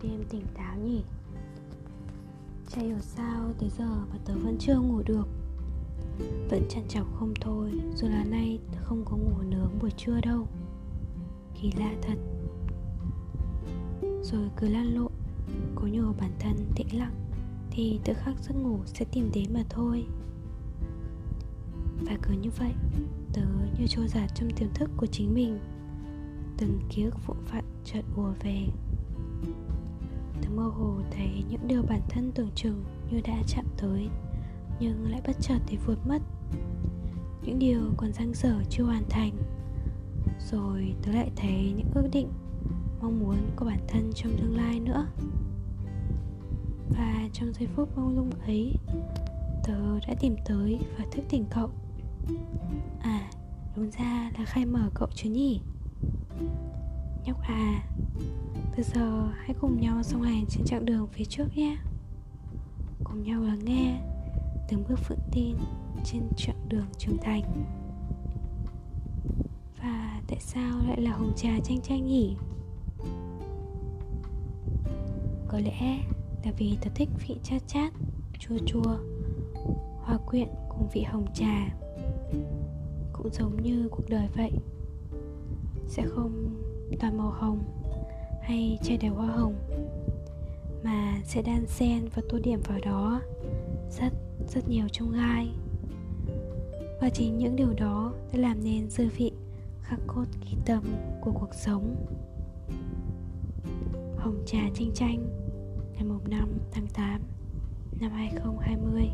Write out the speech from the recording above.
tiêm tỉnh táo nhỉ? Chả hiểu sao tới giờ mà tớ vẫn chưa ngủ được. Vẫn chăn chọc không thôi, Dù là nay tớ không có ngủ nướng buổi trưa đâu. Kỳ lạ thật. Rồi cứ lăn lộn, Cố nhờ bản thân tĩnh lặng, Thì tự khắc giấc ngủ sẽ tìm đến mà thôi. Và cứ như vậy, Tớ như trôi giạt trong tiềm thức của chính mình. Từng ký ức vụn vặt chợt ùa về. Tớ mơ hồ thấy những điều bản thân tưởng chừng như đã chạm tới Nhưng lại bất chợt thì vượt mất. Những điều còn dang dở chưa hoàn thành. Rồi tớ lại thấy những ước định Mong muốn của bản thân trong tương lai nữa. Và trong giây phút mong lung ấy Tớ đã tìm tới và thức tỉnh cậu. À, đúng ra là khai mở cậu chứ nhỉ? Nhóc à từ giờ hãy cùng nhau song hành trên chặng đường phía trước nhé. Cùng nhau lắng nghe Từng bước vững tin trên chặng đường trưởng thành. Và tại sao lại là hồng trà chanh chanh nhỉ? Có lẽ là vì tớ thích vị chát chát, chua chua Hòa quyện cùng vị hồng trà. Cũng giống như cuộc đời vậy Sẽ không toàn màu hồng hay chai đầy hoa hồng. Mà sẽ đan xen và tô điểm vào đó. Rất rất nhiều trong gai. Và chính những điều đó đã làm nên dư vị khắc cốt ghi tâm của cuộc sống. Hồng trà chinh chanh, ngày 5 tháng 8 năm 2020